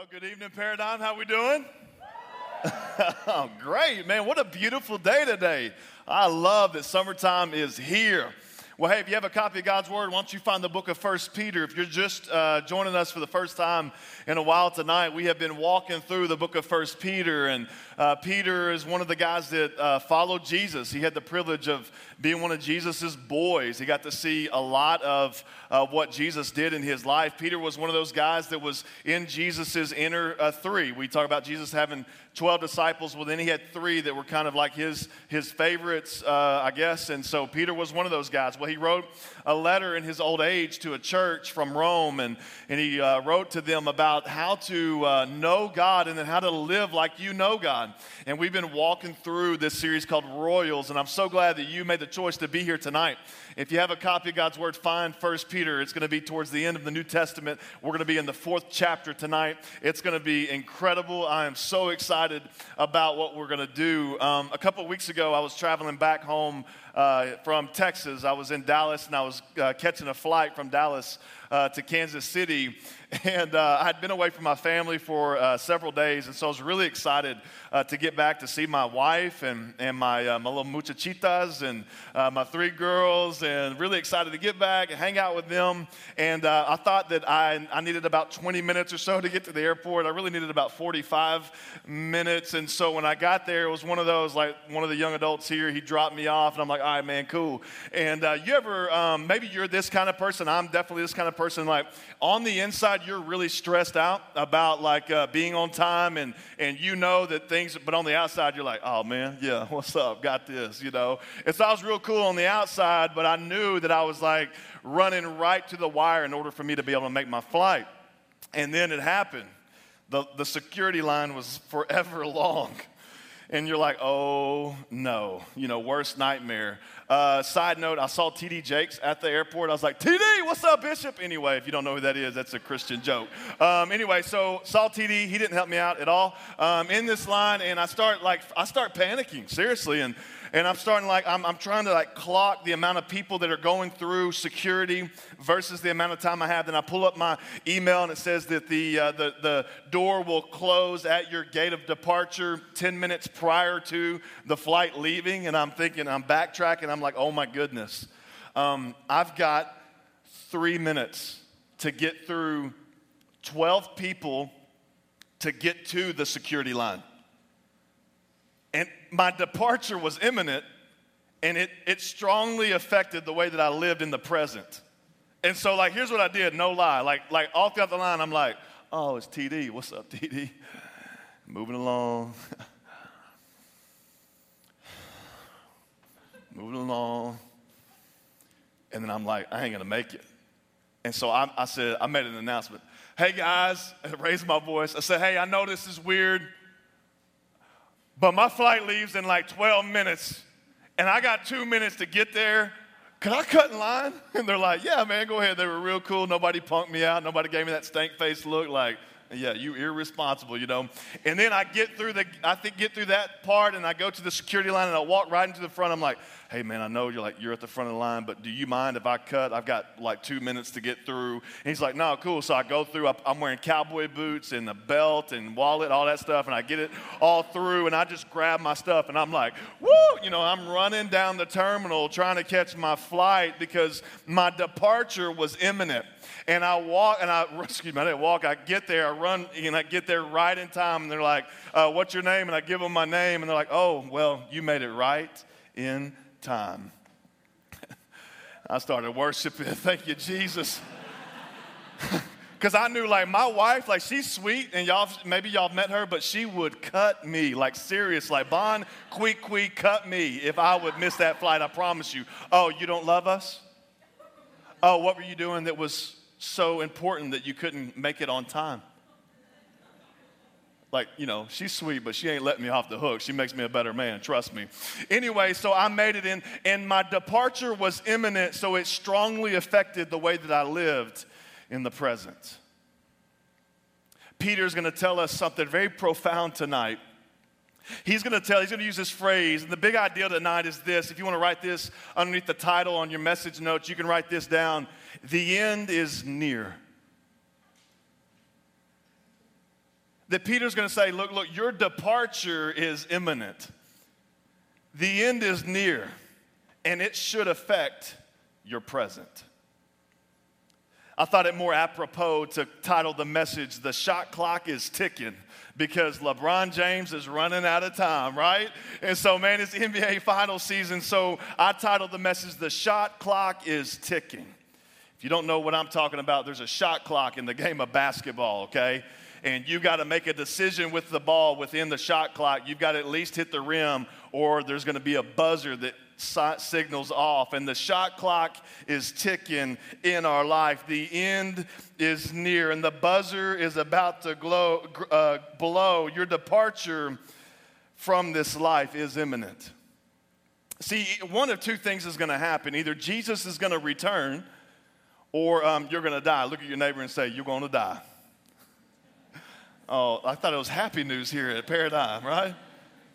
Well, good evening, Paradigm. How we doing? oh, great, man. What a beautiful day today. I love that summertime is here. Well, hey, if you have a copy of God's Word, why don't you find the book of First Peter? If you're just uh, joining us for the first time in a while tonight, we have been walking through the book of First Peter, and uh, Peter is one of the guys that uh, followed Jesus. He had the privilege of being one of Jesus's boys. He got to see a lot of what Jesus did in his life. Peter was one of those guys that was in Jesus's inner uh, three. We talk about Jesus having 12 disciples. Well, then he had three that were kind of like his, his favorites, uh, I guess. And so Peter was one of those guys. Well, he wrote a letter in his old age to a church from Rome, and, and he uh, wrote to them about how to uh, know God and then how to live like you know God. And we've been walking through this series called Royals, and I'm so glad that you made the choice to be here tonight. If you have a copy of God's Word, find First Peter. It's going to be towards the end of the New Testament. We're going to be in the fourth chapter tonight. It's going to be incredible. I am so excited about what we're going to do. Um, a couple weeks ago, I was traveling back home uh, from Texas. I was in Dallas and I was uh, catching a flight from Dallas uh, to Kansas City. And uh, I'd been away from my family for uh, several days. And so I was really excited uh, to get back to see my wife and, and my, my little muchachitas and my three girls. And really excited to get back and hang out with them. And I thought that I, I needed about 20 minutes or so to get to the airport. I really needed about 45 minutes. And so when I got there, it was one of those, like one of the young adults here, he dropped me off. And I'm like, all right, man, cool. And you ever, um, maybe you're this kind of person. I'm definitely this kind of person, like on the inside, you're really stressed out about like uh, being on time and, and you know that things, but on the outside, you're like, oh man, yeah, what's up? Got this, you know? And so I was real cool on the outside, but I knew that I was like running right to the wire in order for me to be able to make my flight. And then it happened. The, the security line was forever long and you're like, oh no, you know, worst nightmare. Uh, side note, I saw TD Jakes at the airport. I was like, TD, what's up, Bishop? Anyway, if you don't know who that is, that's a Christian joke. Um, anyway, so saw TD. He didn't help me out at all um, in this line, and I start like I start panicking seriously, and and I'm starting like I'm, I'm trying to like clock the amount of people that are going through security versus the amount of time I have. Then I pull up my email and it says that the uh, the the door will close at your gate of departure 10 minutes prior to the flight leaving, and I'm thinking I'm backtracking. I'm like, oh my goodness, um, I've got three minutes to get through 12 people to get to the security line. And my departure was imminent, and it, it strongly affected the way that I lived in the present. And so, like, here's what I did, no lie. Like, like all throughout the line, I'm like, oh, it's TD. What's up, TD? Moving along. Moving along. And then I'm like, I ain't gonna make it. And so I, I said, I made an announcement. Hey guys, I raised my voice. I said, hey, I know this is weird. But my flight leaves in like 12 minutes, and I got two minutes to get there. Can I cut in line? And they're like, Yeah, man, go ahead. They were real cool. Nobody punked me out. Nobody gave me that stank face look like, yeah, you irresponsible, you know. And then I get through the, I think get through that part, and I go to the security line, and I walk right into the front. I'm like, hey man, I know you're like you're at the front of the line, but do you mind if I cut? I've got like two minutes to get through. And he's like, no, cool. So I go through. I'm wearing cowboy boots and a belt and wallet, all that stuff, and I get it all through, and I just grab my stuff, and I'm like, woo! You know, I'm running down the terminal trying to catch my flight because my departure was imminent. And I walk, and I, excuse me, I didn't walk. I get there, I run, and I get there right in time. And they're like, uh, What's your name? And I give them my name, and they're like, Oh, well, you made it right in time. I started worshiping. Thank you, Jesus. Because I knew, like, my wife, like, she's sweet, and y'all, maybe y'all met her, but she would cut me, like, serious, like, Bon, quick, quick, cut me if I would miss that flight, I promise you. Oh, you don't love us? Oh, what were you doing that was so important that you couldn't make it on time? like, you know, she's sweet, but she ain't letting me off the hook. She makes me a better man, trust me. Anyway, so I made it in, and my departure was imminent, so it strongly affected the way that I lived in the present. Peter's gonna tell us something very profound tonight. He's gonna tell, he's gonna use this phrase, and the big idea tonight is this. If you wanna write this underneath the title on your message notes, you can write this down The end is near. that Peter's going to say, Look, look, your departure is imminent. The end is near, and it should affect your present. I thought it more apropos to title the message, The Shot Clock is Ticking, because LeBron James is running out of time, right? And so, man, it's NBA final season, so I titled the message, The Shot Clock is Ticking. If you don't know what I'm talking about, there's a shot clock in the game of basketball, okay? And you got to make a decision with the ball within the shot clock. You've got to at least hit the rim, or there's going to be a buzzer that signals off, and the shot clock is ticking in our life. The end is near, and the buzzer is about to glow, uh, blow. Your departure from this life is imminent. See, one of two things is going to happen either Jesus is going to return, or um, you're going to die. Look at your neighbor and say, You're going to die. Oh, I thought it was happy news here at Paradigm, right?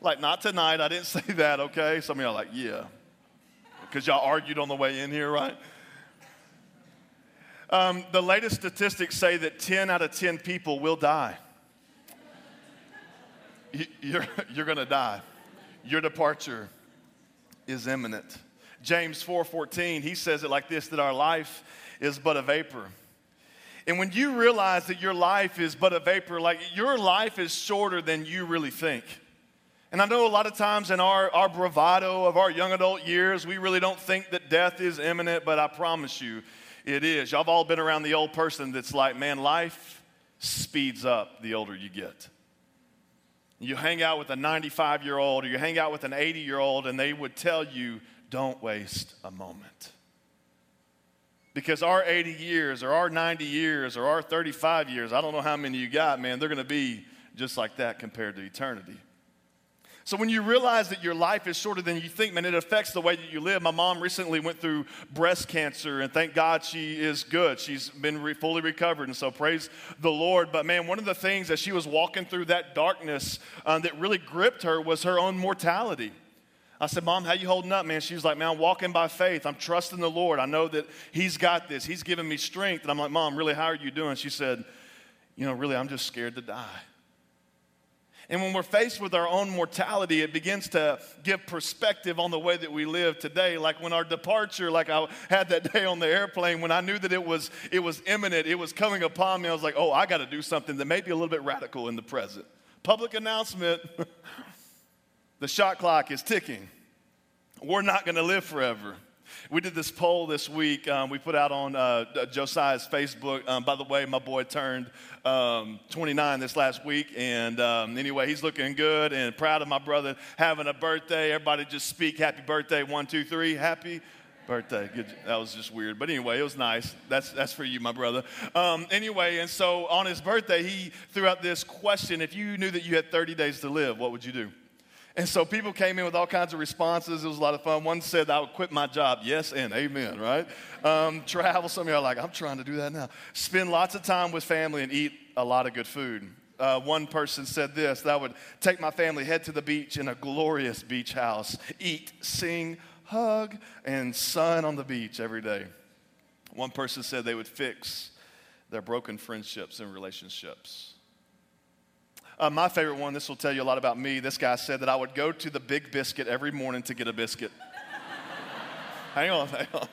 Like, not tonight. I didn't say that, okay? Some of y'all like, yeah. Because y'all argued on the way in here, right? Um, the latest statistics say that 10 out of 10 people will die. You're, you're going to die. Your departure is imminent. James 4:14, he says it like this that our life is but a vapor. And when you realize that your life is but a vapor, like your life is shorter than you really think. And I know a lot of times in our, our bravado of our young adult years, we really don't think that death is imminent, but I promise you, it is. Y'all have all been around the old person that's like, man, life speeds up the older you get. You hang out with a 95 year old or you hang out with an 80 year old, and they would tell you, don't waste a moment. Because our 80 years or our 90 years or our 35 years, I don't know how many you got, man, they're going to be just like that compared to eternity. So when you realize that your life is shorter than you think, man, it affects the way that you live. My mom recently went through breast cancer, and thank God she is good. She's been re- fully recovered, and so praise the Lord. But man, one of the things that she was walking through that darkness um, that really gripped her was her own mortality. I said, Mom, how you holding up, man? She was like, Man, I'm walking by faith. I'm trusting the Lord. I know that He's got this. He's giving me strength. And I'm like, Mom, really, how are you doing? She said, You know, really, I'm just scared to die. And when we're faced with our own mortality, it begins to give perspective on the way that we live today. Like when our departure, like I had that day on the airplane, when I knew that it was, it was imminent, it was coming upon me, I was like, oh, I got to do something that may be a little bit radical in the present. Public announcement the shot clock is ticking. We're not going to live forever. We did this poll this week. Um, we put out on uh, Josiah's Facebook. Um, by the way, my boy turned um, 29 this last week. And um, anyway, he's looking good and proud of my brother having a birthday. Everybody just speak happy birthday. One, two, three. Happy birthday. Good. That was just weird. But anyway, it was nice. That's, that's for you, my brother. Um, anyway, and so on his birthday, he threw out this question If you knew that you had 30 days to live, what would you do? And so people came in with all kinds of responses. It was a lot of fun. One said, I would quit my job. Yes and amen, right? Um, travel. Some of you are like, I'm trying to do that now. Spend lots of time with family and eat a lot of good food. Uh, one person said this that I would take my family, head to the beach in a glorious beach house, eat, sing, hug, and sun on the beach every day. One person said they would fix their broken friendships and relationships. Uh, my favorite one, this will tell you a lot about me. This guy said that I would go to the Big Biscuit every morning to get a biscuit. hang on, hang on.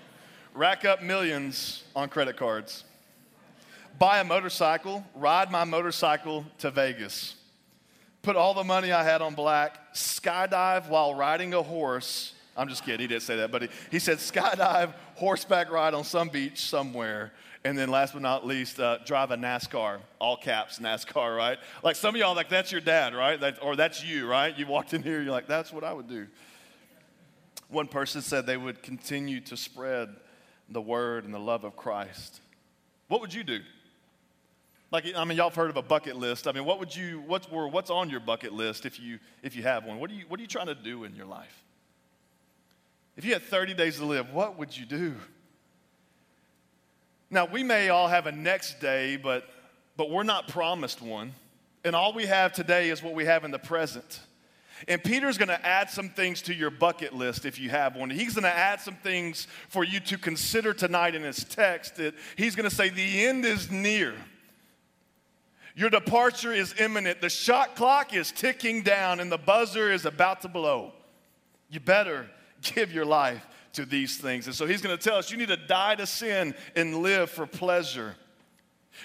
Rack up millions on credit cards. Buy a motorcycle, ride my motorcycle to Vegas. Put all the money I had on black, skydive while riding a horse. I'm just kidding, he didn't say that, but he, he said skydive, horseback ride on some beach somewhere and then last but not least, uh, drive a NASCAR, all caps NASCAR, right? Like some of y'all, like that's your dad, right? That, or that's you, right? You walked in here, you're like, that's what I would do. One person said they would continue to spread the word and the love of Christ. What would you do? Like, I mean, y'all have heard of a bucket list. I mean, what would you, what's, what's on your bucket list if you, if you have one? What are you, what are you trying to do in your life? If you had 30 days to live, what would you do? Now, we may all have a next day, but, but we're not promised one. And all we have today is what we have in the present. And Peter's to add some things to your bucket list if you have one. He's to add some things for you to consider tonight in his text. That he's to say, The end is near. Your departure is imminent. The shot clock is ticking down and the buzzer is about to blow. You better give your life to these things. And so he's going to tell us you need to die to sin and live for pleasure.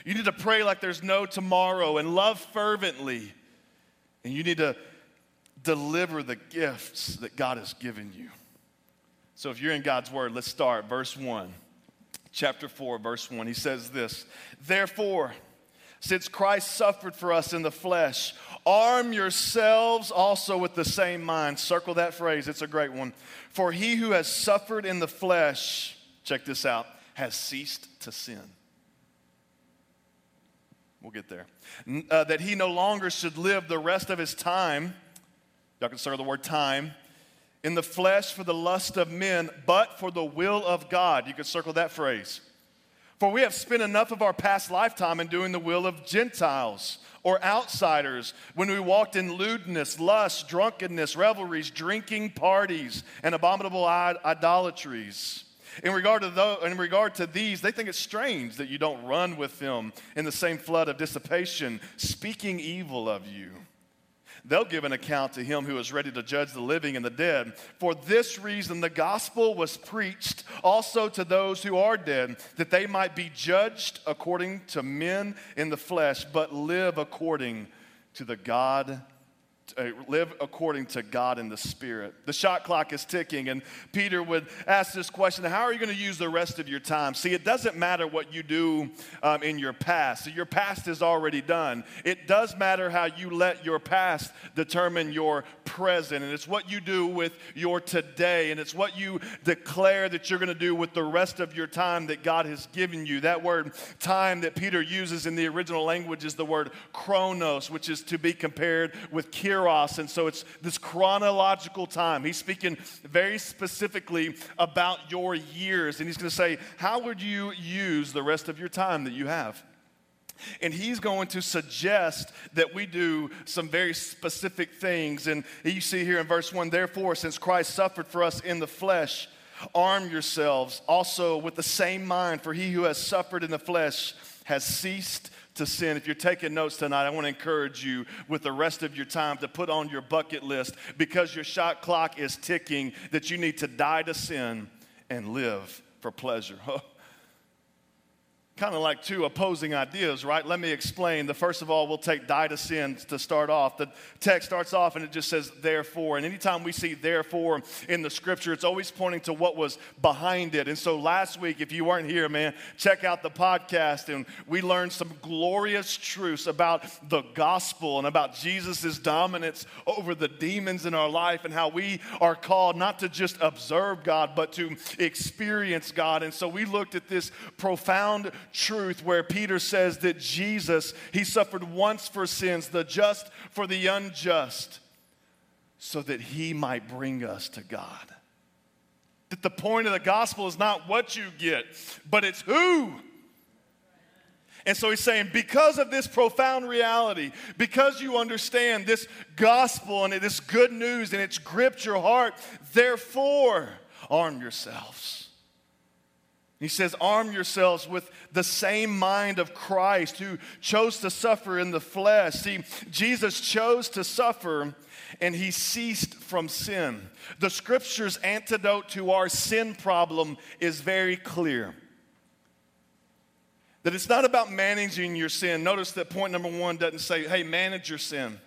You need to pray like there's no tomorrow and love fervently. And you need to deliver the gifts that God has given you. So if you're in God's word, let's start. Verse 1, chapter 4, verse 1. He says this Therefore, since Christ suffered for us in the flesh, arm yourselves also with the same mind. Circle that phrase, it's a great one. For he who has suffered in the flesh, check this out, has ceased to sin. We'll get there. Uh, that he no longer should live the rest of his time, y'all can circle the word time, in the flesh for the lust of men, but for the will of God. You can circle that phrase. For we have spent enough of our past lifetime in doing the will of Gentiles or outsiders when we walked in lewdness, lust, drunkenness, revelries, drinking parties, and abominable idolatries. In regard, to those, in regard to these, they think it's strange that you don't run with them in the same flood of dissipation, speaking evil of you they'll give an account to him who is ready to judge the living and the dead. For this reason, the gospel was preached also to those who are dead, that they might be judged according to men in the flesh, but live according to the God uh, live according to God in the Spirit. The shot clock is ticking, and Peter would ask this question How are you going to use the rest of your time? See, it doesn't matter what you do um, in your past. Your past is already done. It does matter how you let your past determine your present, and it's what you do with your today, and it's what you declare that you're going to do with the rest of your time that God has given you. That word time that Peter uses in the original language is the word chronos, which is to be compared with kairos kairos. And so it's this chronological time. He's speaking very specifically about your years. And he's going to say, How would you use the rest of your time that you have? And he's going to suggest that we do some very specific things. And you see here in verse 1 Therefore, since Christ suffered for us in the flesh, arm yourselves also with the same mind, for he who has suffered in the flesh has ceased to sin. If you're taking notes tonight, I want to encourage you with the rest of your time to put on your bucket list because your shot clock is ticking that you need to die to sin and live for pleasure. kind of like two opposing ideas, right? Let me explain. The first of all, we'll take die to sin to start off. The text starts off and it just says therefore. And anytime we see therefore in the scripture, it's always pointing to what was behind it. And so last week, if you weren't here, man, check out the podcast and we learned some glorious truths about the gospel and about Jesus' dominance over the demons in our life and how we are called not to just observe God, but to experience God. And so we looked at this profound truth where Peter says that Jesus, he suffered once for sins, the just for the unjust, so that he might bring us to God. That the point of the gospel is not what you get, but it's who. And so he's saying, because of this profound reality, because you understand this gospel and this good news and it's gripped your heart, therefore arm yourselves he says, Arm yourselves with the same mind of Christ who chose to suffer in the flesh. See, Jesus chose to suffer and he ceased from sin. The scripture's antidote to our sin problem is very clear. That it's not about managing your sin. Notice that point number one doesn't say, hey, manage your sin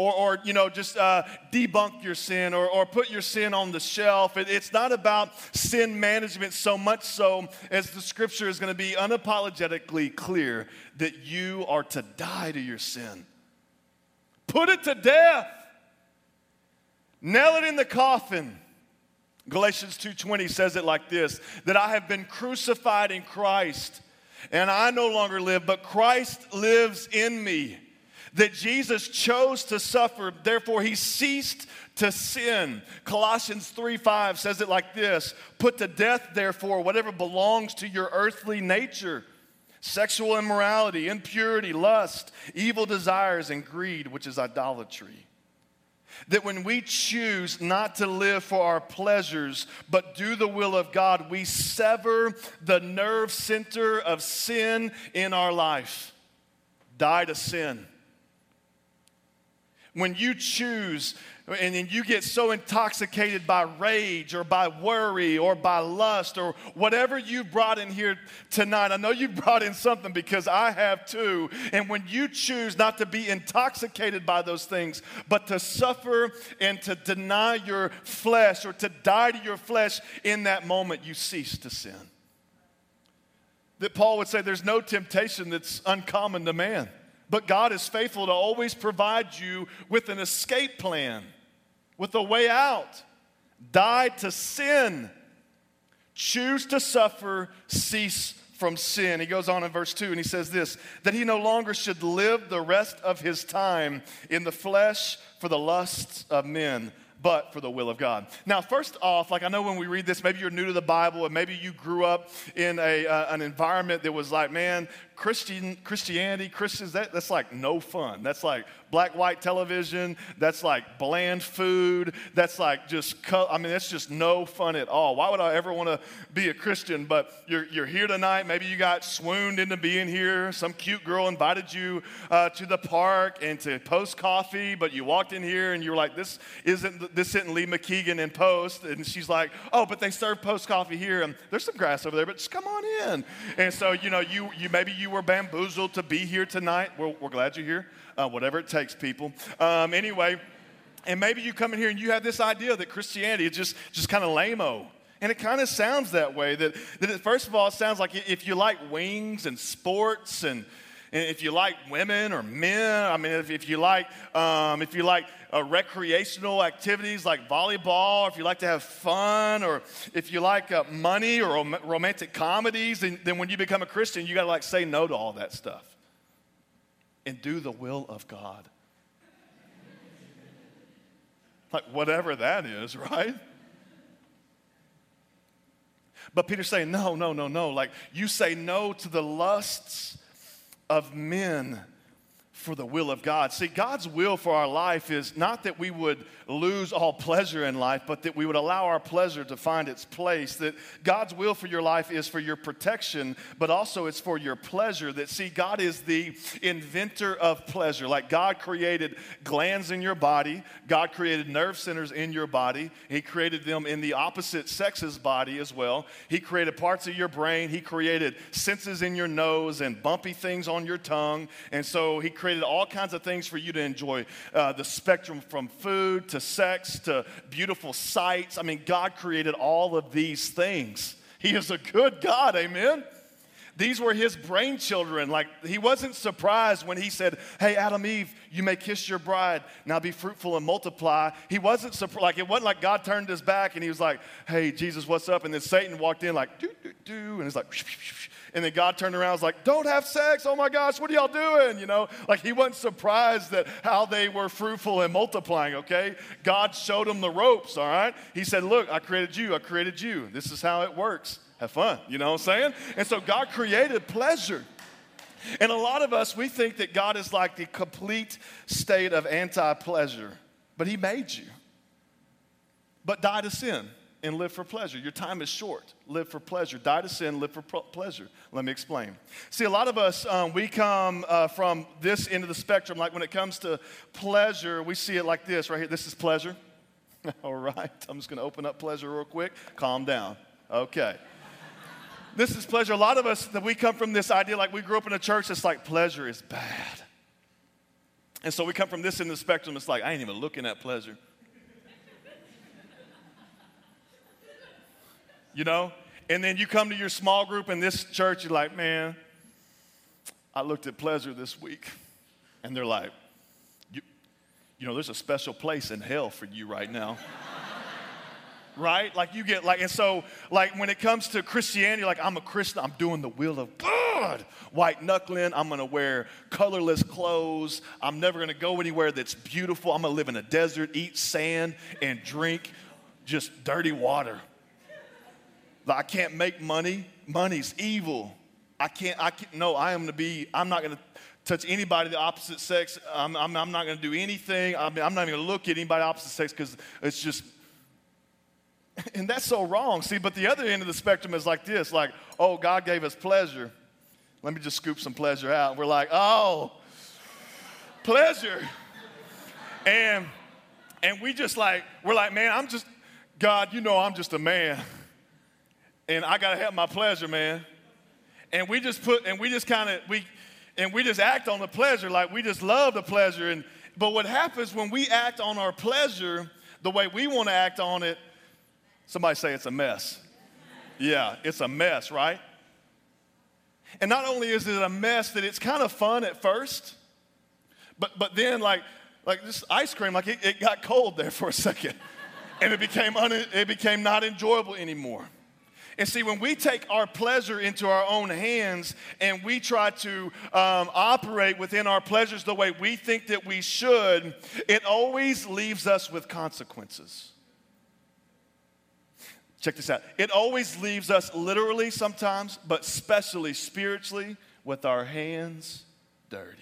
or, or you know, just uh, debunk your sin or, or put your sin on the shelf. It, it's not about sin management so much so as the scripture is going to be unapologetically clear that you are to die to your sin. Put it to death. Nail it in the coffin. Galatians 2:20 says it like this that I have been crucified in Christ and I no longer live but Christ lives in me that Jesus chose to suffer, therefore he ceased to sin. Colossians 3 5 says it like this Put to death, therefore, whatever belongs to your earthly nature sexual immorality, impurity, lust, evil desires, and greed, which is idolatry. That when we choose not to live for our pleasures, but do the will of God, we sever the nerve center of sin in our life die to sin. When you choose and then you get so intoxicated by rage or by worry or by lust or whatever you brought in here tonight. I know you brought in something because I have too. And when you choose not to be intoxicated by those things, but to suffer and to deny your flesh or to die to your flesh in that moment, you cease to sin. That Paul would say there's no temptation that's uncommon to man. But God is faithful to always provide you with an escape plan with a way out. Die to sin. Choose to suffer, cease from sin. He goes on in verse 2 and he says this that he no longer should live the rest of his time in the flesh for the lusts of men, but for the will of God. Now, first off, like I know when we read this, maybe you're new to the Bible and maybe you grew up in a, uh, an environment that was like, man, Christian, Christianity, Christians, that, that's like no fun. That's like black white television. That's like bland food. That's like just, I mean, that's just no fun at all. Why would I ever want to be a Christian? But you're, you're here tonight. Maybe you got swooned into being here. Some cute girl invited you uh, to the park and to post coffee, but you walked in here and you were like, this isn't, this isn't Lee McKeegan in post. And she's like, oh, but they serve post coffee here and there's some grass over there, but just come on in. And so, you know, you, you maybe you were bamboozled to be here tonight. We're, we're glad you're here, uh, whatever it takes, people. Um, anyway, and maybe you come in here and you have this idea that Christianity is just, just kind of lame And it kind of sounds that way. That, that it, first of all, it sounds like if you like wings and sports and and if you like women or men, I mean, if, if you like, um, if you like uh, recreational activities like volleyball, if you like to have fun, or if you like uh, money or rom- romantic comedies, then, then when you become a Christian, you got to like say no to all that stuff and do the will of God. like whatever that is, right? But Peter's saying, no, no, no, no. Like you say no to the lusts of men for the will of God. See, God's will for our life is not that we would lose all pleasure in life, but that we would allow our pleasure to find its place. That God's will for your life is for your protection, but also it's for your pleasure. That, see, God is the inventor of pleasure. Like God created glands in your body, God created nerve centers in your body, He created them in the opposite sex's body as well. He created parts of your brain, He created senses in your nose and bumpy things on your tongue. And so He created created all kinds of things for you to enjoy uh, the spectrum from food to sex to beautiful sights. I mean, God created all of these things. He is a good God, amen? These were his brain children. Like, he wasn't surprised when he said, Hey, Adam, Eve, you may kiss your bride. Now be fruitful and multiply. He wasn't surprised. Like, it wasn't like God turned his back and he was like, Hey, Jesus, what's up? And then Satan walked in, like, do, do, do. And it's like, and then God turned around and was like, Don't have sex. Oh my gosh, what are y'all doing? You know, like he wasn't surprised that how they were fruitful and multiplying, okay? God showed them the ropes, all right? He said, Look, I created you. I created you. This is how it works. Have fun. You know what I'm saying? And so God created pleasure. And a lot of us, we think that God is like the complete state of anti pleasure, but He made you. But died to sin and live for pleasure. Your time is short. Live for pleasure. Die to sin, live for pleasure. Let me explain. See, a lot of us, um, we come uh, from this end of the spectrum. Like when it comes to pleasure, we see it like this right here. This is pleasure. All right. I'm just going to open up pleasure real quick. Calm down. Okay. this is pleasure. A lot of us, that we come from this idea, like we grew up in a church that's like pleasure is bad. And so we come from this end of the spectrum. It's like, I ain't even looking at pleasure. You know? And then you come to your small group in this church, you're like, man, I looked at pleasure this week. And they're like, you, you know, there's a special place in hell for you right now. right? Like you get like, and so like when it comes to Christianity, like I'm a Christian, I'm doing the will of God. White knuckling, I'm gonna wear colorless clothes. I'm never gonna go anywhere that's beautiful. I'm gonna live in a desert, eat sand, and drink just dirty water. I can't make money. Money's evil. I can't, I can't, no, I am to be, I'm not going to touch anybody the opposite sex. I'm, I'm, I'm not going to do anything. I I'm not even going to look at anybody opposite sex because it's just, and that's so wrong. See, but the other end of the spectrum is like this like, oh, God gave us pleasure. Let me just scoop some pleasure out. We're like, oh, pleasure. And and we just like, we're like, man, I'm just, God, you know I'm just a man. And I gotta have my pleasure, man. And we just put, and we just kind of, we, and we just act on the pleasure, like we just love the pleasure. And but what happens when we act on our pleasure the way we want to act on it, somebody say it's a mess. Yeah, it's a mess, right? And not only is it a mess that it's kind of fun at first, but but then like like this ice cream, like it, it got cold there for a second. and it became, un, it became not enjoyable anymore. And see, when we take our pleasure into our own hands and we try to um, operate within our pleasures the way we think that we should, it always leaves us with consequences. Check this out. It always leaves us literally sometimes, but especially spiritually, with our hands dirty.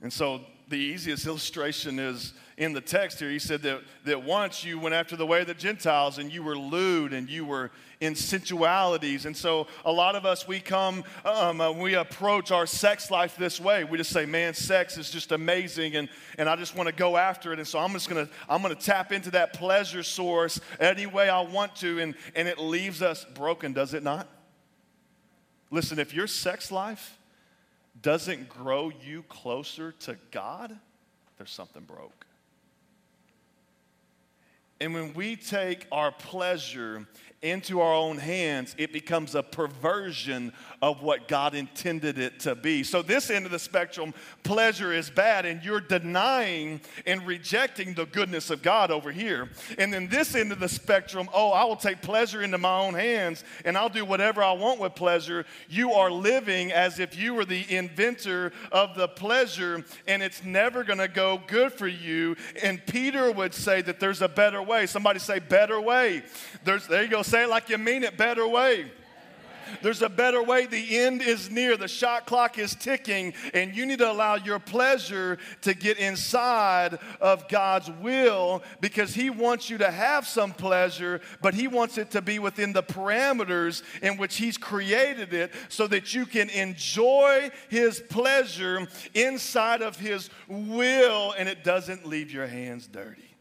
And so the easiest illustration is in the text here. He said that, that once you went after the way of the Gentiles and you were lewd and you were in sensualities. And so a lot of us, we come, um, uh, we approach our sex life this way. We just say, man, sex is just amazing and, and I just want to go after it. And so I'm just going to, I'm going to tap into that pleasure source any way I want to. And, and it leaves us broken, does it not? Listen, if your sex life doesn't grow you closer to God, there's something broke. And when we take our pleasure into our own hands, it becomes a perversion of what God intended it to be. So, this end of the spectrum, pleasure is bad, and you're denying and rejecting the goodness of God over here. And then this end of the spectrum, oh, I will take pleasure into my own hands and I'll do whatever I want with pleasure. You are living as if you were the inventor of the pleasure, and it's never gonna go good for you. And Peter would say that there's a better way. Somebody say, better way. There's, there you go Say it like you mean it, better way. There's a better way. The end is near. The shot clock is ticking, and you need to allow your pleasure to get inside of God's will because He wants you to have some pleasure, but He wants it to be within the parameters in which He's created it so that you can enjoy His pleasure inside of His will and it doesn't leave your hands dirty.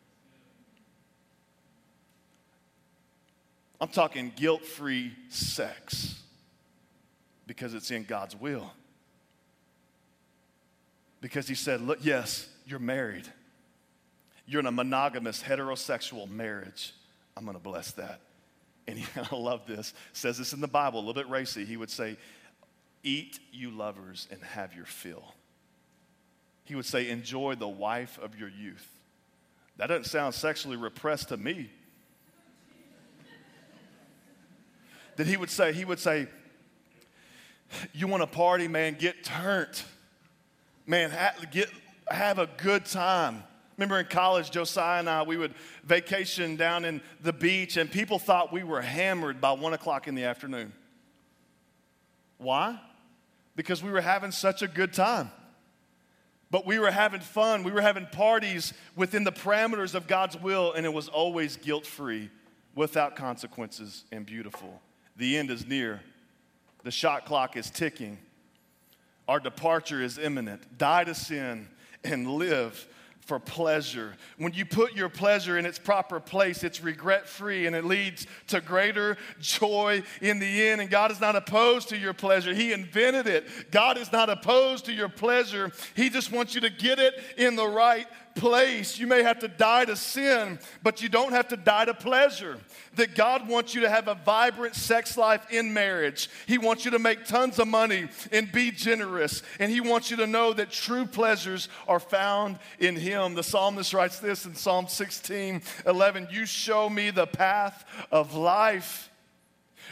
I'm talking guilt free sex because it's in God's will. Because He said, Look, yes, you're married. You're in a monogamous heterosexual marriage. I'm going to bless that. And he, I love this. Says this in the Bible, a little bit racy. He would say, Eat, you lovers, and have your fill. He would say, Enjoy the wife of your youth. That doesn't sound sexually repressed to me. That he would say, he would say, you want to party, man, get turned. Man, ha- get, have a good time. Remember in college, Josiah and I, we would vacation down in the beach, and people thought we were hammered by one o'clock in the afternoon. Why? Because we were having such a good time. But we were having fun. We were having parties within the parameters of God's will, and it was always guilt free, without consequences, and beautiful. The end is near. The shot clock is ticking. Our departure is imminent. Die to sin and live for pleasure. When you put your pleasure in its proper place, it's regret free and it leads to greater joy in the end. And God is not opposed to your pleasure, He invented it. God is not opposed to your pleasure, He just wants you to get it in the right place. You may have to die to sin, but you don't have to die to pleasure. That God wants you to have a vibrant sex life in marriage. He wants you to make tons of money and be generous. And He wants you to know that true pleasures are found in Him. The psalmist writes this in Psalm 16 11 You show me the path of life.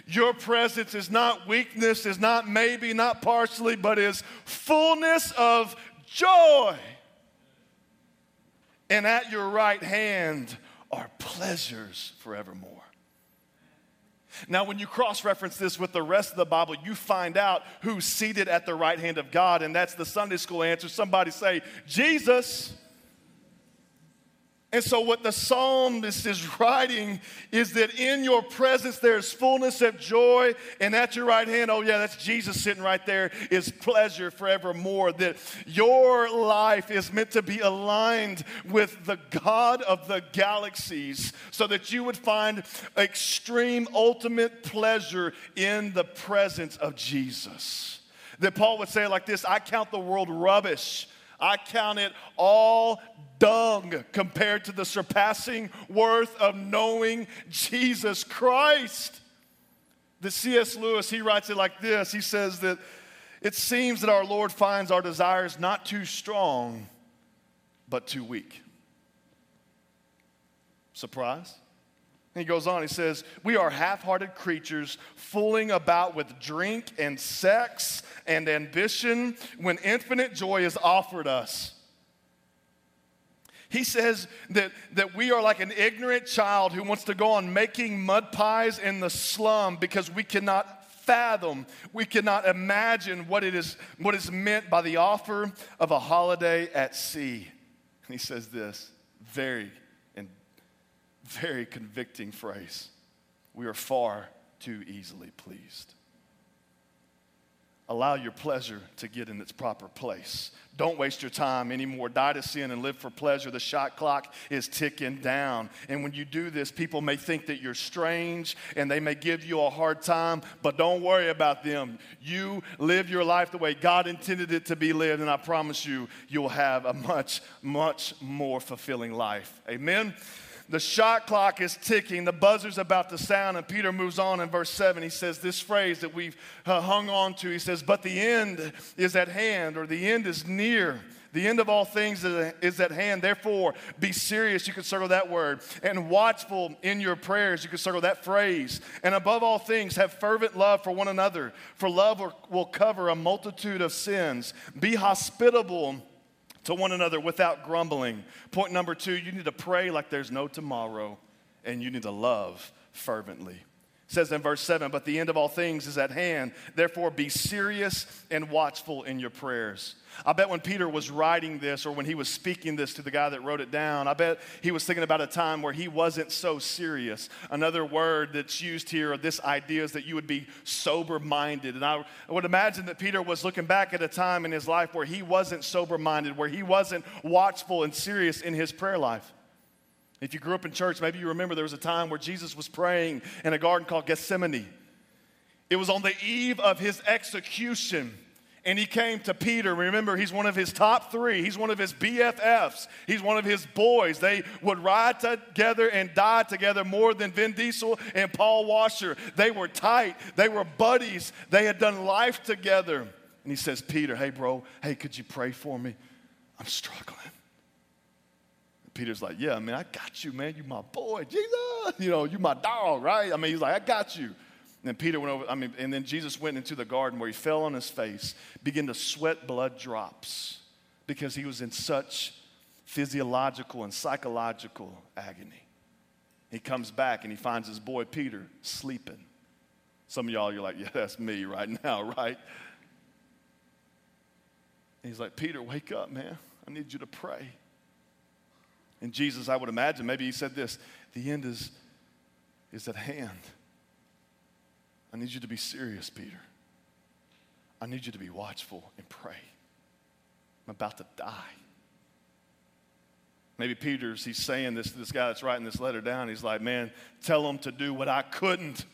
Your presence is not weakness, is not maybe, not partially, but is fullness of joy and at your right hand are pleasures forevermore. Now, when you cross reference this with the rest of the Bible, you find out who's seated at the right hand of God, and that's the Sunday school answer. Somebody say, Jesus. And so, what the psalmist is writing is that in your presence there's fullness of joy, and at your right hand, oh, yeah, that's Jesus sitting right there, is pleasure forevermore. That your life is meant to be aligned with the God of the galaxies so that you would find extreme, ultimate pleasure in the presence of Jesus. That Paul would say like this I count the world rubbish I count it all dung compared to the surpassing worth of knowing Jesus Christ. The C.S. Lewis, he writes it like this He says that it seems that our Lord finds our desires not too strong, but too weak. Surprise? He goes on, he says, We are half hearted creatures fooling about with drink and sex and ambition when infinite joy is offered us. He says that, that we are like an ignorant child who wants to go on making mud pies in the slum because we cannot fathom, we cannot imagine what it is, what is meant by the offer of a holiday at sea. And he says this very very convicting phrase. We are far too easily pleased. Allow your pleasure to get in its proper place. Don't waste your time anymore. Die to sin and live for pleasure. The shot clock is ticking down. And when you do this, people may think that you're strange and they may give you a hard time, but don't worry about them. You live your life the way God intended it to be lived, and I promise you, you'll have a much, much more fulfilling life. Amen. The shot clock is ticking, the buzzer's about to sound, and Peter moves on in verse 7. He says this phrase that we've uh, hung on to. He says, But the end is at hand, or the end is near. The end of all things is at hand. Therefore, be serious. You can circle that word. And watchful in your prayers. You can circle that phrase. And above all things, have fervent love for one another. For love will cover a multitude of sins. Be hospitable to one another without grumbling. Point number two, you need to pray like there's no tomorrow, and you need to love fervently. Says in verse 7, but the end of all things is at hand. Therefore, be serious and watchful in your prayers. I bet when Peter was writing this or when he was speaking this to the guy that wrote it down, I bet he was thinking about a time where he wasn't so serious. Another word that's used here, of this idea, is that you would be sober minded. And I would imagine that Peter was looking back at a time in his life where he wasn't sober minded, where he wasn't watchful and serious in his prayer life. If you grew up in church, maybe you remember there was a time where Jesus was praying in a garden called Gethsemane. It was on the eve of his execution and he came to Peter. Remember, he's one of his top three. He's one of his BFFs. He's one of his boys. They would ride together and die together more than Vin Diesel and Paul Washer. They were tight, they were buddies, they had done life together. And he says, Peter, hey, bro, hey, could you pray for me? I'm struggling. Peter's like, Yeah, man, I got you, man. You my boy, Jesus. You know, you my dog, right? I mean, he's like, I got you. And Peter went over, I mean, and then Jesus went into the garden where he fell on his face, began to sweat blood drops because he was in such physiological and psychological agony. He comes back and he finds his boy Peter sleeping. Some of y'all, you're like, yeah, that's me right now, right? And he's like, Peter, wake up, man. I need you to pray. And Jesus, I would imagine, maybe he said this the end is, is at hand. I need you to be serious, Peter. I need you to be watchful and pray. I'm about to die. Maybe Peter's, he's saying this to this guy that's writing this letter down. He's like, man, tell him to do what I couldn't.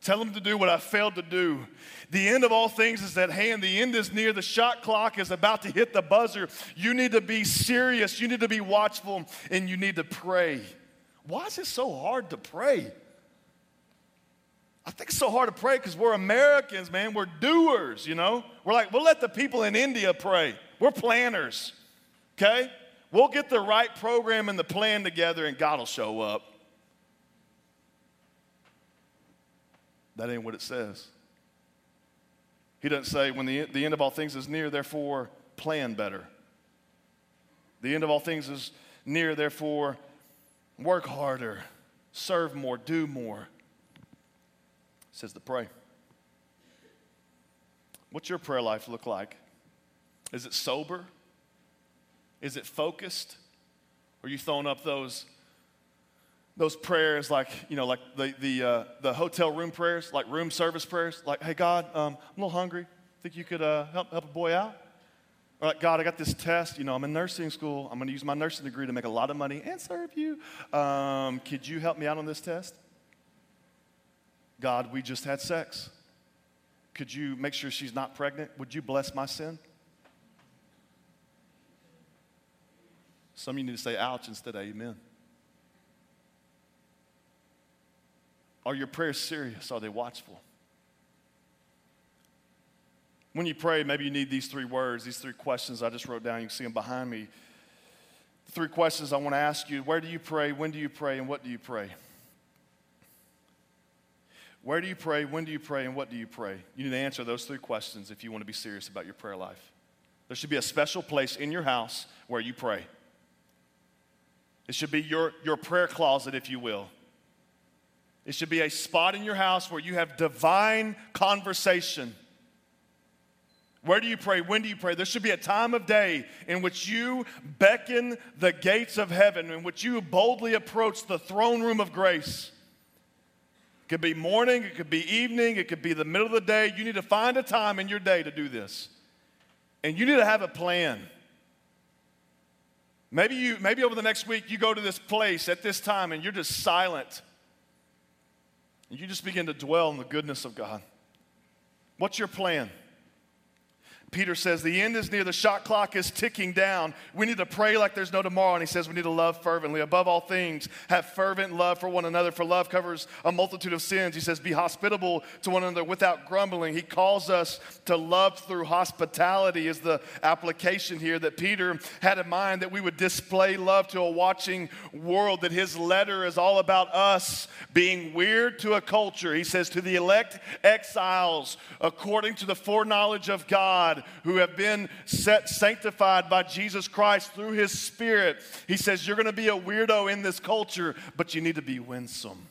Tell them to do what I failed to do. The end of all things is at hand. The end is near. The shot clock is about to hit the buzzer. You need to be serious. You need to be watchful and you need to pray. Why is it so hard to pray? I think it's so hard to pray because we're Americans, man. We're doers, you know? We're like, we'll let the people in India pray. We're planners, okay? We'll get the right program and the plan together and God will show up. That ain't what it says. He doesn't say, when the, the end of all things is near, therefore plan better. The end of all things is near, therefore work harder, serve more, do more says to pray. What's your prayer life look like? Is it sober? Is it focused? Are you throwing up those, those prayers like, you know, like the, the, uh, the hotel room prayers, like room service prayers, like, hey, God, um, I'm a little hungry. Think you could uh, help, help a boy out? Or like, God, I got this test. You know, I'm in nursing school. I'm going to use my nursing degree to make a lot of money and serve you. Um, could you help me out on this test? God, we just had sex. Could you make sure she's not pregnant? Would you bless my sin? Some of you need to say ouch instead of amen. Are your prayers serious? Are they watchful? When you pray, maybe you need these three words, these three questions I just wrote down. You can see them behind me. The three questions I want to ask you where do you pray? When do you pray? And what do you pray? Where do you pray? When do you pray? And what do you pray? You need to answer those three questions if you want to be serious about your prayer life. There should be a special place in your house where you pray. It should be your, your prayer closet, if you will. It should be a spot in your house where you have divine conversation. Where do you pray? When do you pray? There should be a time of day in which you beckon the gates of heaven, in which you boldly approach the throne room of grace. It could be morning, it could be evening, it could be the middle of the day. You need to find a time in your day to do this. And you need to have a plan. Maybe you maybe over the next week you go to this place at this time and you're just silent. And you just begin to dwell in the goodness of God. What's your plan? Peter says, The end is near, the shot clock is ticking down. We need to pray like there's no tomorrow. And he says, We need to love fervently. Above all things, have fervent love for one another, for love covers a multitude of sins. He says, Be hospitable to one another without grumbling. He calls us to love through hospitality, is the application here that Peter had in mind that we would display love to a watching world, that his letter is all about us being weird to a culture. He says, To the elect exiles, according to the foreknowledge of God who have been set sanctified by Jesus Christ through his spirit. He says you're going to be a weirdo in this culture, but you need to be winsome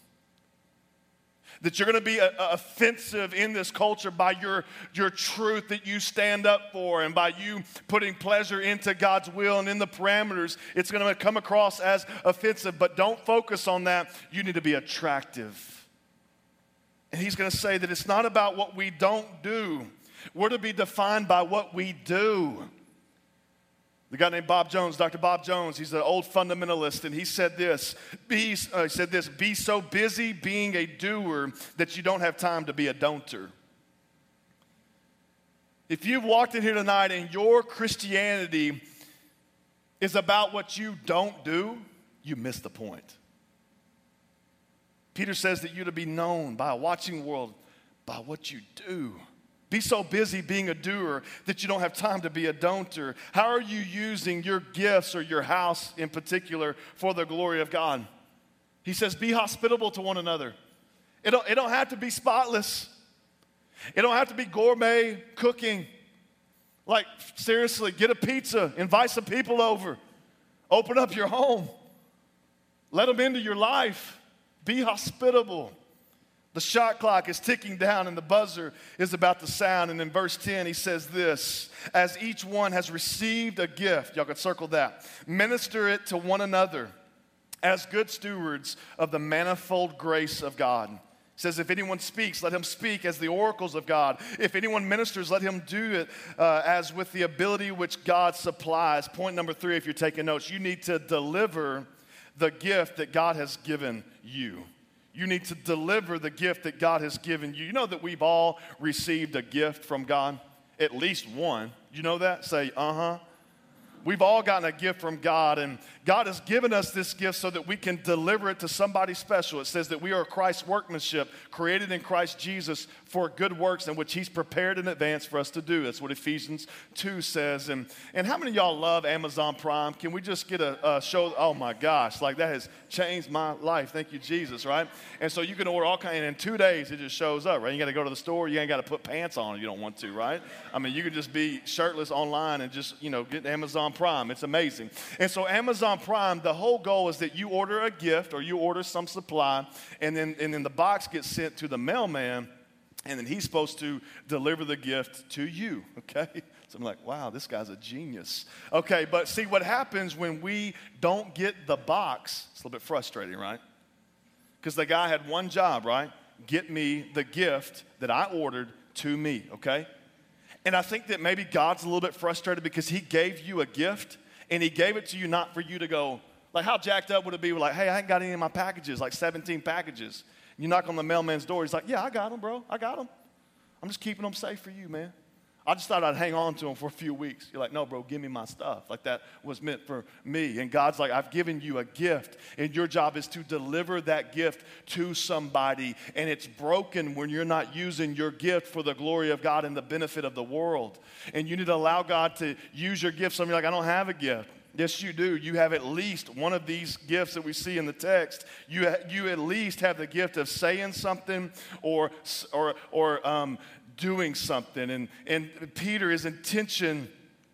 that you're going to be a, a offensive in this culture by your, your truth that you stand up for and by you putting pleasure into God's will and in the parameters. It's going to come across as offensive, but don't focus on that. You need to be attractive. And he's going to say that it's not about what we don't do, we're to be defined by what we do. The guy named Bob Jones, Dr. Bob Jones, he's an old fundamentalist, and he said this: be, uh, he said this, be so busy being a doer that you don't have time to be a don'ter. If you've walked in here tonight and your Christianity is about what you don't do, you miss the point. Peter says that you're to be known by a watching world by what you do. Be so busy being a doer that you don't have time to be a don'ter. How are you using your gifts or your house in particular for the glory of God? He says, Be hospitable to one another. It don't, it don't have to be spotless, it don't have to be gourmet cooking. Like, seriously, get a pizza, invite some people over, open up your home, let them into your life. Be hospitable. The shot clock is ticking down and the buzzer is about to sound. And in verse 10, he says this As each one has received a gift, y'all could circle that, minister it to one another as good stewards of the manifold grace of God. He says, If anyone speaks, let him speak as the oracles of God. If anyone ministers, let him do it uh, as with the ability which God supplies. Point number three, if you're taking notes, you need to deliver the gift that God has given you. You need to deliver the gift that God has given you. You know that we've all received a gift from God? At least one. You know that? Say, uh huh. We've all gotten a gift from God, and God has given us this gift so that we can deliver it to somebody special. It says that we are Christ's workmanship, created in Christ Jesus for good works in which He's prepared in advance for us to do. That's what Ephesians 2 says. And, and how many of y'all love Amazon Prime? Can we just get a, a show? Oh my gosh, like that has changed my life. Thank you, Jesus, right? And so you can order all kinds, and in two days it just shows up, right? You got to go to the store, you ain't got to put pants on if you don't want to, right? I mean, you could just be shirtless online and just, you know, get Amazon Prime. It's amazing. And so, Amazon Prime, the whole goal is that you order a gift or you order some supply, and then, and then the box gets sent to the mailman, and then he's supposed to deliver the gift to you, okay? So I'm like, wow, this guy's a genius. Okay, but see what happens when we don't get the box, it's a little bit frustrating, right? Because the guy had one job, right? Get me the gift that I ordered to me, okay? And I think that maybe God's a little bit frustrated because he gave you a gift and he gave it to you not for you to go, like, how jacked up would it be? Like, hey, I ain't got any of my packages, like 17 packages. You knock on the mailman's door, he's like, yeah, I got them, bro. I got them. I'm just keeping them safe for you, man. I just thought I'd hang on to them for a few weeks. You're like, no, bro, give me my stuff. Like that was meant for me. And God's like, I've given you a gift, and your job is to deliver that gift to somebody. And it's broken when you're not using your gift for the glory of God and the benefit of the world. And you need to allow God to use your gift. Some of you like, I don't have a gift. Yes, you do. You have at least one of these gifts that we see in the text. You, you at least have the gift of saying something or, or, or um, doing something. And, and Peter, his intention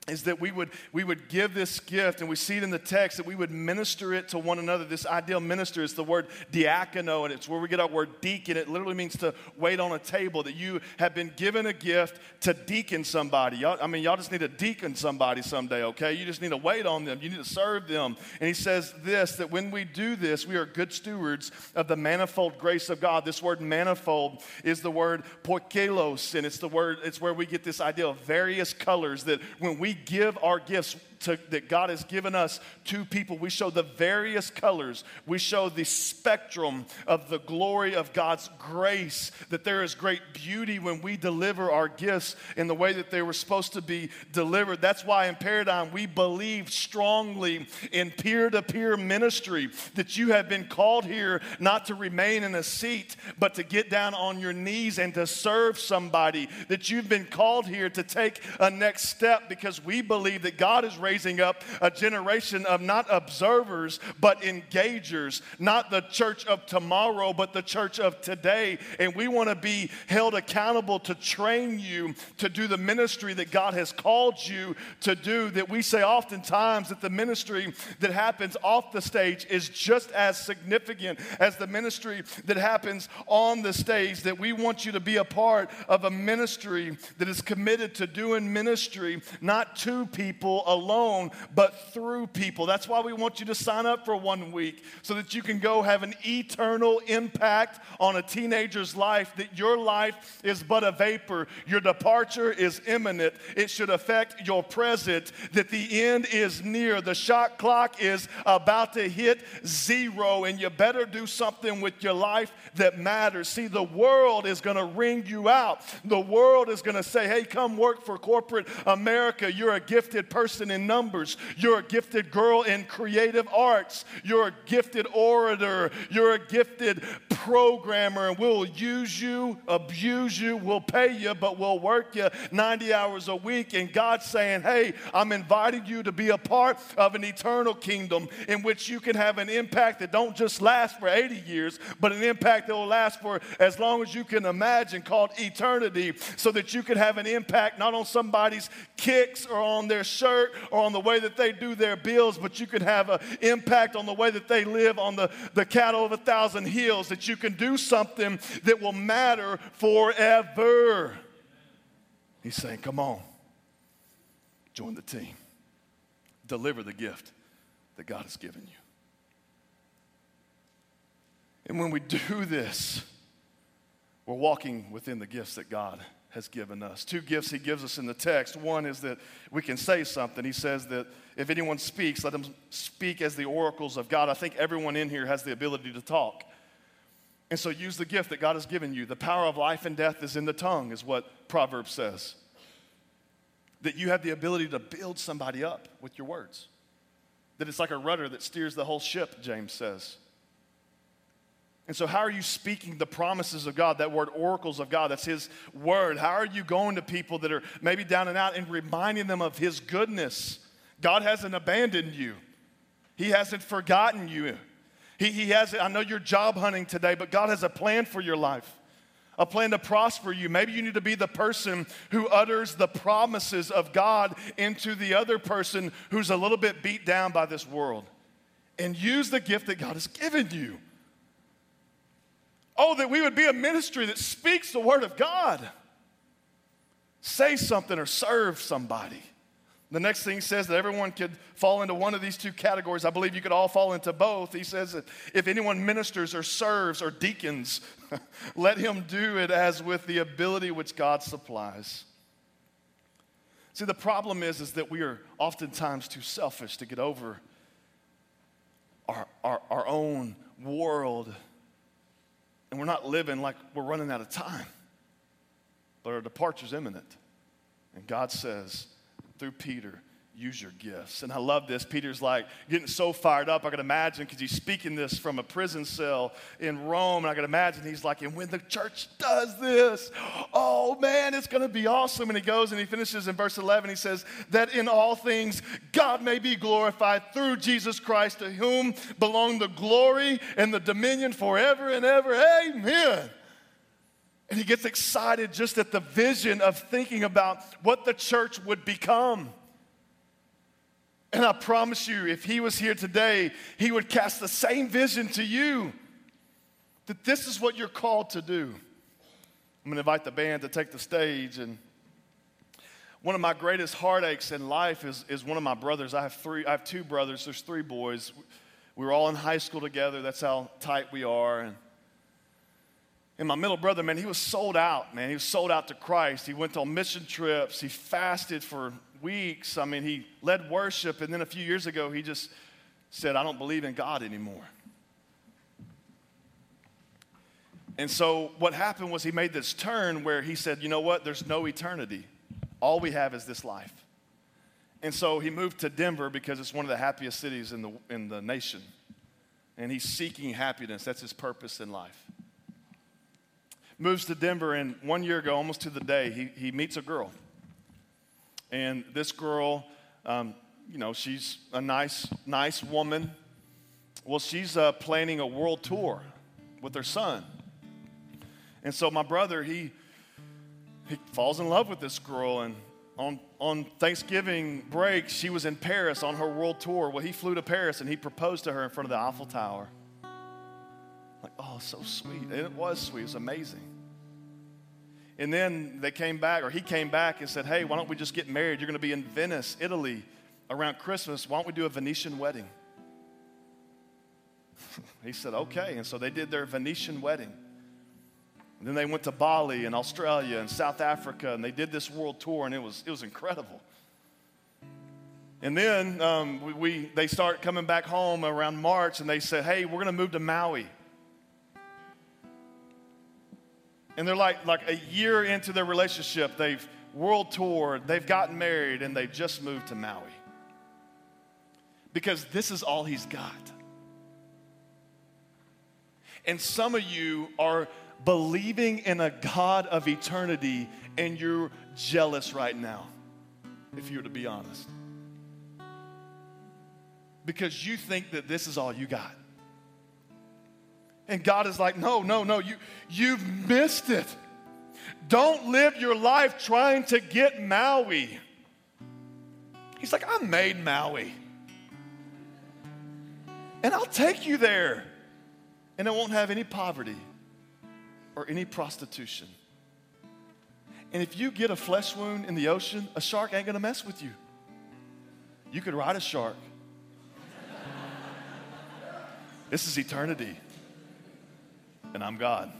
is that we would, we would give this gift, and we see it in the text, that we would minister it to one another. This ideal minister is the word diakono, and it's where we get our word deacon. It literally means to wait on a table, that you have been given a gift to deacon somebody. Y'all, I mean, y'all just need to deacon somebody someday, okay? You just need to wait on them. You need to serve them. And he says this, that when we do this, we are good stewards of the manifold grace of God. This word manifold is the word poikilos, and it's the word, it's where we get this idea of various colors, that when we give our gifts to, that God has given us to people. We show the various colors, we show the spectrum of the glory of God's grace, that there is great beauty when we deliver our gifts in the way that they were supposed to be delivered. That's why in Paradigm we believe strongly in peer to peer ministry, that you have been called here not to remain in a seat, but to get down on your knees and to serve somebody, that you've been called here to take a next step because we believe that God is raising raising up a generation of not observers, but engagers, not the church of tomorrow, but the church of today. And we want to be held accountable to train you to do the ministry that God has called you to do. That we say oftentimes that the ministry that happens off the stage is just as significant as the ministry that happens on the stage. That we want you to be a part of a ministry that is committed to doing ministry, not to people alone alone, but through people. That's why we want you to sign up for one week so that you can go have an eternal impact on a teenager's life, that your life is but a vapor. Your departure is imminent. It should affect your present, that the end is near. The shot clock is about to hit zero, and you better do something with your life that matters. See, the world is going to wring you out. The world is going to say, hey, come work for corporate America. You're a gifted person in numbers. You're a gifted girl in creative arts. You're a gifted orator. You're a gifted programmer, and we'll use you, abuse you, we'll pay you, but we'll work you 90 hours a week. And God's saying, Hey, I'm inviting you to be a part of an eternal kingdom in which you can have an impact that don't just last for 80 years, but an impact that will last for as long as you can imagine, called eternity, so that you can have an impact not on somebody's kicks or on their shirt or on the way that they do their bills, but you can have an impact on the way that they live on the, the cattle of a thousand hills, that you can do something that will matter forever. He's saying, Come on, join the team, deliver the gift that God has given you. And when we do this, we're walking within the gifts that God has given us. Two gifts he gives us in the text. One is that we can say something. He says that if anyone speaks, let them speak as the oracles of God. I think everyone in here has the ability to talk. And so use the gift that God has given you. The power of life and death is in the tongue, is what Proverbs says. That you have the ability to build somebody up with your words. That it's like a rudder that steers the whole ship, James says. And so, how are you speaking the promises of God? That word, oracles of God, that's His word. How are you going to people that are maybe down and out and reminding them of His goodness? God hasn't abandoned you, He hasn't forgotten you. He, he has, I know you're job hunting today, but God has a plan for your life, a plan to prosper you. Maybe you need to be the person who utters the promises of God into the other person who's a little bit beat down by this world. And use the gift that God has given you. Oh, that we would be a ministry that speaks the word of God. say something or serve somebody. The next thing he says that everyone could fall into one of these two categories. I believe you could all fall into both. He says that if anyone ministers or serves or deacons, let him do it as with the ability which God supplies. See, the problem is, is that we are oftentimes too selfish to get over our, our, our own world. And we're not living like we're running out of time. But our departure's imminent. And God says, through Peter, use your gifts. And I love this. Peter's like getting so fired up. I can imagine because he's speaking this from a prison cell in Rome. And I can imagine he's like, and when the church does this, oh man, it's going to be awesome. And he goes and he finishes in verse 11. He says, that in all things God may be glorified through Jesus Christ, to whom belong the glory and the dominion forever and ever. Amen. And he gets excited just at the vision of thinking about what the church would become. And I promise you, if he was here today, he would cast the same vision to you that this is what you're called to do. I'm going to invite the band to take the stage. And one of my greatest heartaches in life is, is one of my brothers. I have three, I have two brothers, there's three boys. We were all in high school together. That's how tight we are. And and my middle brother, man, he was sold out, man. He was sold out to Christ. He went on mission trips. He fasted for weeks. I mean, he led worship. And then a few years ago, he just said, I don't believe in God anymore. And so what happened was he made this turn where he said, You know what? There's no eternity. All we have is this life. And so he moved to Denver because it's one of the happiest cities in the, in the nation. And he's seeking happiness. That's his purpose in life moves to Denver, and one year ago, almost to the day, he, he meets a girl. And this girl, um, you know, she's a nice, nice woman. Well, she's uh, planning a world tour with her son. And so my brother, he, he falls in love with this girl. And on, on Thanksgiving break, she was in Paris on her world tour. Well, he flew to Paris and he proposed to her in front of the Eiffel Tower. Like, oh, so sweet. And it was sweet. It was amazing. And then they came back, or he came back and said, Hey, why don't we just get married? You're going to be in Venice, Italy, around Christmas. Why don't we do a Venetian wedding? he said, Okay. And so they did their Venetian wedding. And then they went to Bali and Australia and South Africa, and they did this world tour, and it was, it was incredible. And then um, we, we, they start coming back home around March, and they said, Hey, we're going to move to Maui. And they're like, like a year into their relationship, they've world toured, they've gotten married, and they've just moved to Maui. Because this is all he's got. And some of you are believing in a God of eternity, and you're jealous right now, if you were to be honest. Because you think that this is all you got. And God is like, no, no, no, you, you've missed it. Don't live your life trying to get Maui. He's like, I made Maui. And I'll take you there. And it won't have any poverty or any prostitution. And if you get a flesh wound in the ocean, a shark ain't gonna mess with you. You could ride a shark. this is eternity and I'm God.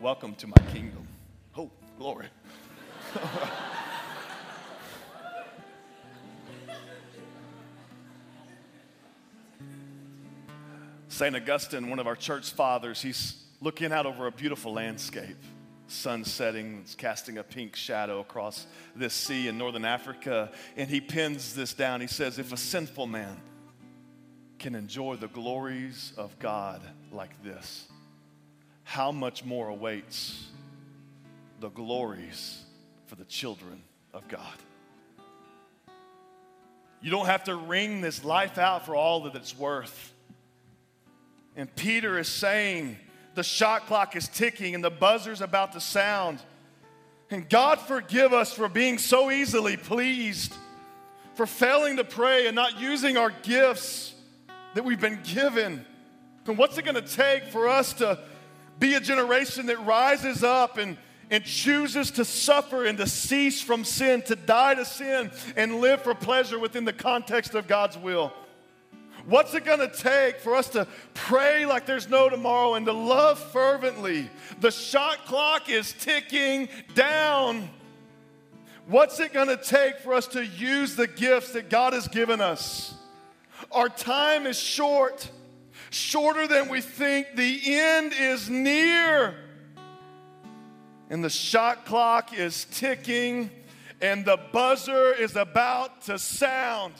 Welcome to my kingdom. Oh, glory. St. Augustine, one of our church fathers, he's looking out over a beautiful landscape. Sun setting, it's casting a pink shadow across this sea in northern Africa. And he pins this down. He says, If a sinful man can enjoy the glories of God like this, how much more awaits the glories for the children of God? You don't have to wring this life out for all that it's worth. And Peter is saying, the shot clock is ticking and the buzzer's about to sound. And God forgive us for being so easily pleased, for failing to pray and not using our gifts that we've been given. And what's it going to take for us to be a generation that rises up and, and chooses to suffer and to cease from sin, to die to sin, and live for pleasure within the context of God's will? What's it going to take for us to pray like there's no tomorrow and to love fervently? The shot clock is ticking down. What's it going to take for us to use the gifts that God has given us? Our time is short, shorter than we think. The end is near. And the shot clock is ticking, and the buzzer is about to sound.